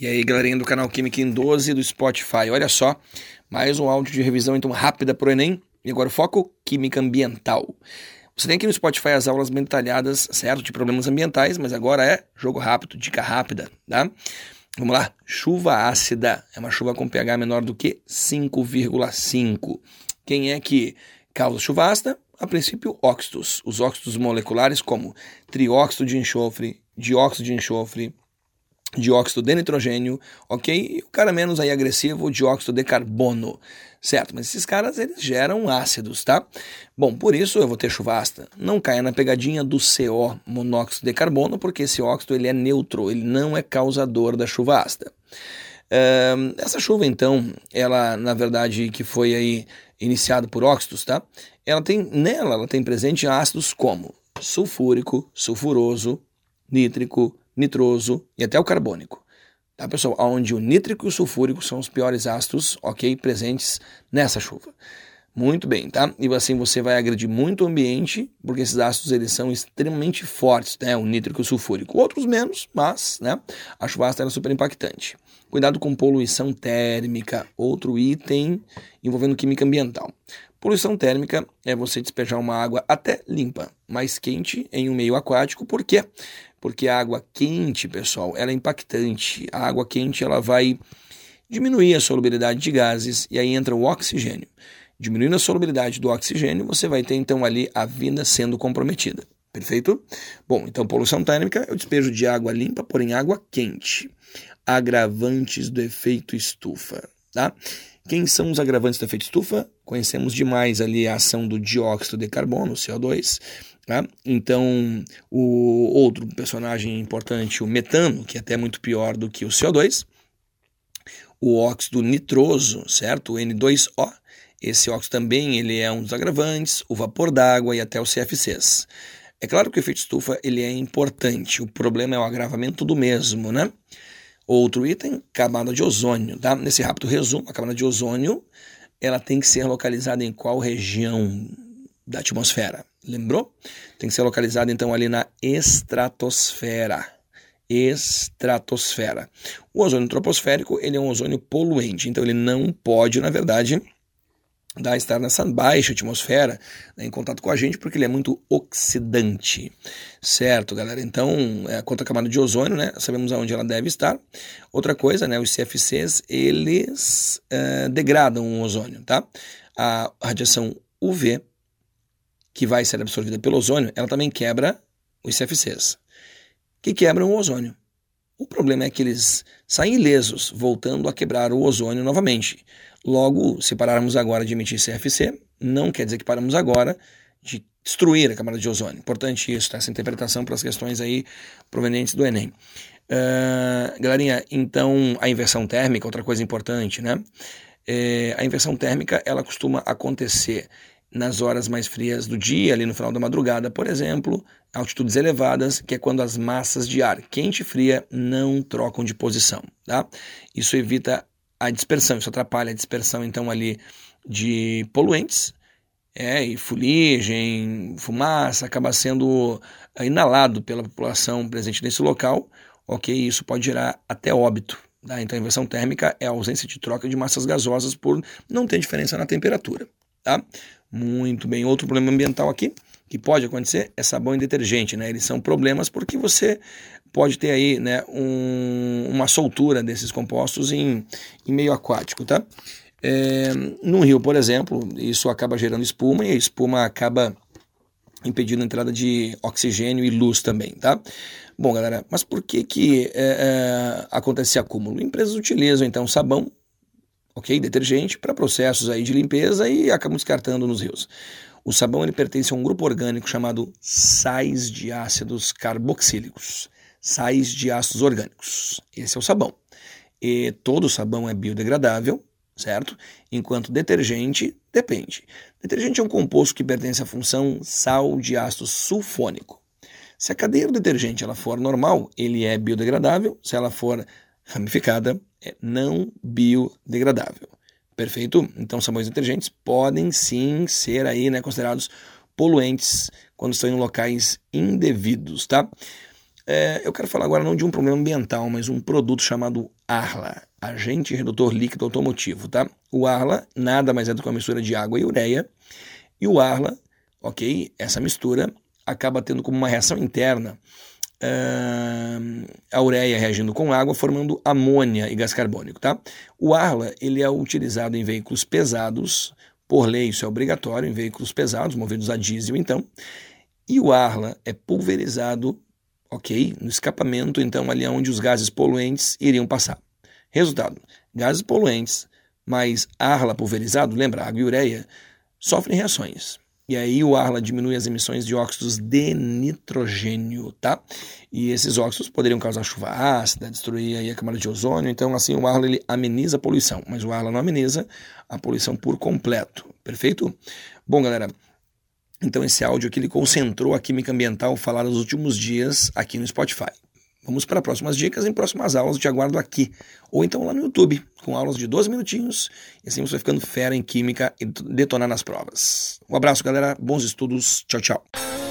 E aí, galerinha do canal Química em 12 do Spotify, olha só, mais um áudio de revisão então rápida para o Enem. E agora o foco, Química Ambiental. Você tem aqui no Spotify as aulas bem detalhadas, certo, de problemas ambientais, mas agora é jogo rápido, dica rápida, tá? Vamos lá, chuva ácida, é uma chuva com pH menor do que 5,5. Quem é que causa chuva ácida? A princípio, óxidos. Os óxidos moleculares como trióxido de enxofre, dióxido de enxofre, dióxido de nitrogênio, ok? E o cara menos aí agressivo, dióxido de carbono, certo? Mas esses caras, eles geram ácidos, tá? Bom, por isso eu vou ter chuva ácida. Não caia na pegadinha do CO, monóxido de carbono, porque esse óxido ele é neutro, ele não é causador da chuva ácida. Uh, essa chuva, então, ela, na verdade, que foi aí iniciada por óxidos, tá? Ela tem, nela, ela tem presente ácidos como sulfúrico, sulfuroso, nítrico, nitroso e até o carbônico. Tá, pessoal? Onde o nítrico e o sulfúrico são os piores ácidos, ok, presentes nessa chuva. Muito bem, tá? E assim você vai agredir muito o ambiente, porque esses ácidos eles são extremamente fortes, né? O nítrico e o sulfúrico. Outros menos, mas, né? A chuva ácida é super impactante. Cuidado com poluição térmica, outro item envolvendo química ambiental. Poluição térmica é você despejar uma água até limpa, mais quente em um meio aquático. Por quê? Porque a água quente, pessoal, ela é impactante. A água quente ela vai diminuir a solubilidade de gases e aí entra o oxigênio. Diminuindo a solubilidade do oxigênio, você vai ter então ali a vida sendo comprometida. Perfeito? Bom, então poluição térmica é o despejo de água limpa, porém água quente. Agravantes do efeito estufa, tá? Quem são os agravantes do efeito estufa? Conhecemos demais ali a ação do dióxido de carbono, CO2. Tá? Então, o outro personagem importante, o metano, que é até muito pior do que o CO2. O óxido nitroso, certo? O N2O. Esse óxido também ele é um dos agravantes, o vapor d'água e até os CFCs. É claro que o efeito estufa ele é importante, o problema é o agravamento do mesmo, né? Outro item, camada de ozônio. Tá? Nesse rápido resumo, a camada de ozônio ela tem que ser localizada em qual região da atmosfera? Lembrou? Tem que ser localizada então ali na estratosfera. Estratosfera. O ozônio troposférico ele é um ozônio poluente, então ele não pode, na verdade, da estar nessa baixa atmosfera né, em contato com a gente, porque ele é muito oxidante. Certo, galera? Então, é, quanto à camada de ozônio, né, sabemos aonde ela deve estar. Outra coisa, né, os CFCs, eles é, degradam o ozônio, tá? A radiação UV, que vai ser absorvida pelo ozônio, ela também quebra os CFCs, que quebram o ozônio. O problema é que eles saem ilesos, voltando a quebrar o ozônio novamente. Logo, se pararmos agora de emitir CFC, não quer dizer que paramos agora de destruir a camada de ozônio. Importante isso, tá? essa interpretação para as questões aí provenientes do Enem. Uh, galerinha, então a inversão térmica, outra coisa importante, né? É, a inversão térmica ela costuma acontecer nas horas mais frias do dia, ali no final da madrugada, por exemplo, altitudes elevadas, que é quando as massas de ar quente e fria não trocam de posição, tá? Isso evita a dispersão, isso atrapalha a dispersão então ali de poluentes, é, e fuligem, fumaça, acaba sendo inalado pela população presente nesse local, ok? Isso pode gerar até óbito. Tá? Então a inversão térmica é a ausência de troca de massas gasosas por não ter diferença na temperatura. Tá? Muito bem. Outro problema ambiental aqui que pode acontecer é sabão e detergente, né? Eles são problemas porque você pode ter aí, né, um, uma soltura desses compostos em, em meio aquático, tá? É, no rio, por exemplo, isso acaba gerando espuma e a espuma acaba impedindo a entrada de oxigênio e luz também, tá? Bom, galera, mas por que que é, é, acontece acúmulo? Empresas utilizam então sabão ok? Detergente para processos aí de limpeza e acabam descartando nos rios. O sabão ele pertence a um grupo orgânico chamado sais de ácidos carboxílicos, sais de ácidos orgânicos. Esse é o sabão. E todo sabão é biodegradável, certo? Enquanto detergente depende. Detergente é um composto que pertence à função sal de ácido sulfônico. Se a cadeia do detergente ela for normal, ele é biodegradável. Se ela for ramificada, é não biodegradável. Perfeito? Então, sabões detergentes podem sim ser aí, né, considerados poluentes quando estão em locais indevidos, tá? É, eu quero falar agora não de um problema ambiental, mas um produto chamado Arla, agente redutor líquido automotivo, tá? O Arla nada mais é do que uma mistura de água e ureia, e o Arla, ok, essa mistura acaba tendo como uma reação interna a ureia reagindo com água, formando amônia e gás carbônico, tá? O Arla, ele é utilizado em veículos pesados, por lei isso é obrigatório, em veículos pesados, movidos a diesel, então, e o Arla é pulverizado ok? No escapamento, então, ali é onde os gases poluentes iriam passar. Resultado: gases poluentes mais Arla pulverizado, lembra, água e ureia, sofrem reações. E aí o Arla diminui as emissões de óxidos de nitrogênio, tá? E esses óxidos poderiam causar chuva ácida, destruir aí a camada de ozônio. Então, assim, o Arla ele ameniza a poluição, mas o Arla não ameniza a poluição por completo. Perfeito? Bom, galera, então esse áudio aqui ele concentrou a química ambiental falada nos últimos dias aqui no Spotify. Vamos para próximas dicas em próximas aulas, te aguardo aqui. Ou então lá no YouTube, com aulas de 12 minutinhos, e assim você vai ficando fera em química e detonar nas provas. Um abraço, galera. Bons estudos. Tchau, tchau.